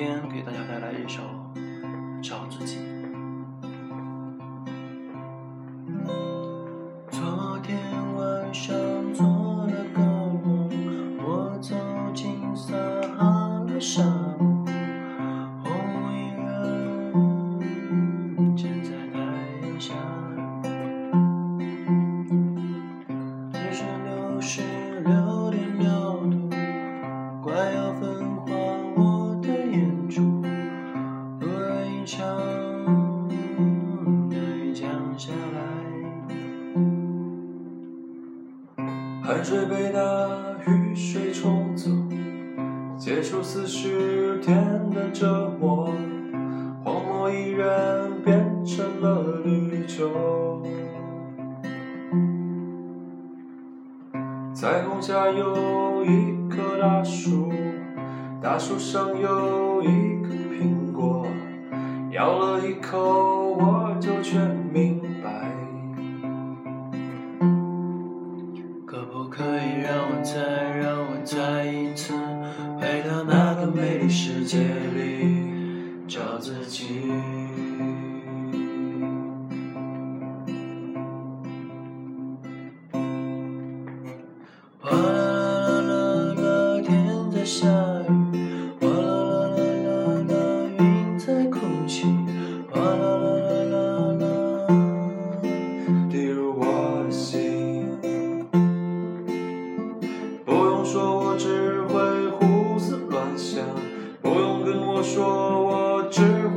今天给大家带来一首《找自己》。汗水被那雨水冲走，结束四十天的折磨，荒漠依然变成了绿洲。彩虹下有一棵大树，大树上有一个苹果，咬了一口再让我再一次回到那个美丽世界里找自己？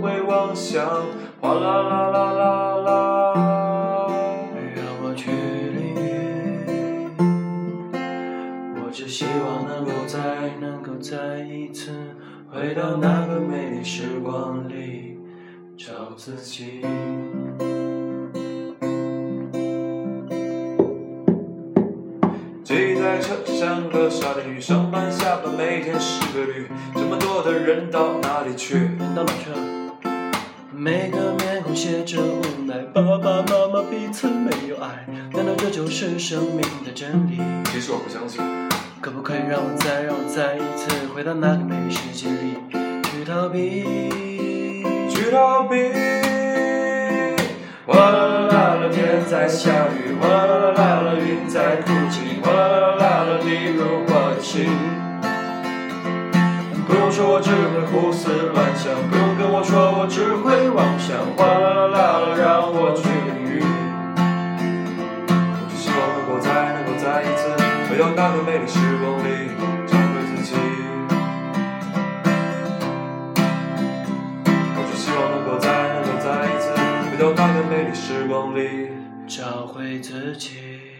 会妄想。哗啦啦啦啦啦，让我去淋雨。我只希望能够再能够再一次回到那个美丽时光里找自己。挤在车厢的沙丁鱼，上班下班每天是个旅。这么多的人到哪里去？人到哪去了？每个面孔写着无奈，爸爸妈妈彼此没有爱，难道这就是生命的真理？其实我不相信。可不可以让我再让我再一次回到那个美丽世界里去逃避？去逃避。哗啦啦啦啦，天在下雨，哗啦啦啦啦，云在哭泣，哗啦啦啦啦，滴入我的心。不用说，我只会胡思乱想；不用跟我说，我只会妄想。哗啦啦啦啦，让我去淋雨。我只希望能够再能够再一次回到那个美丽时光里，找回自己。我只希望能够再能够再一次回到那个美丽时光里。找回自己。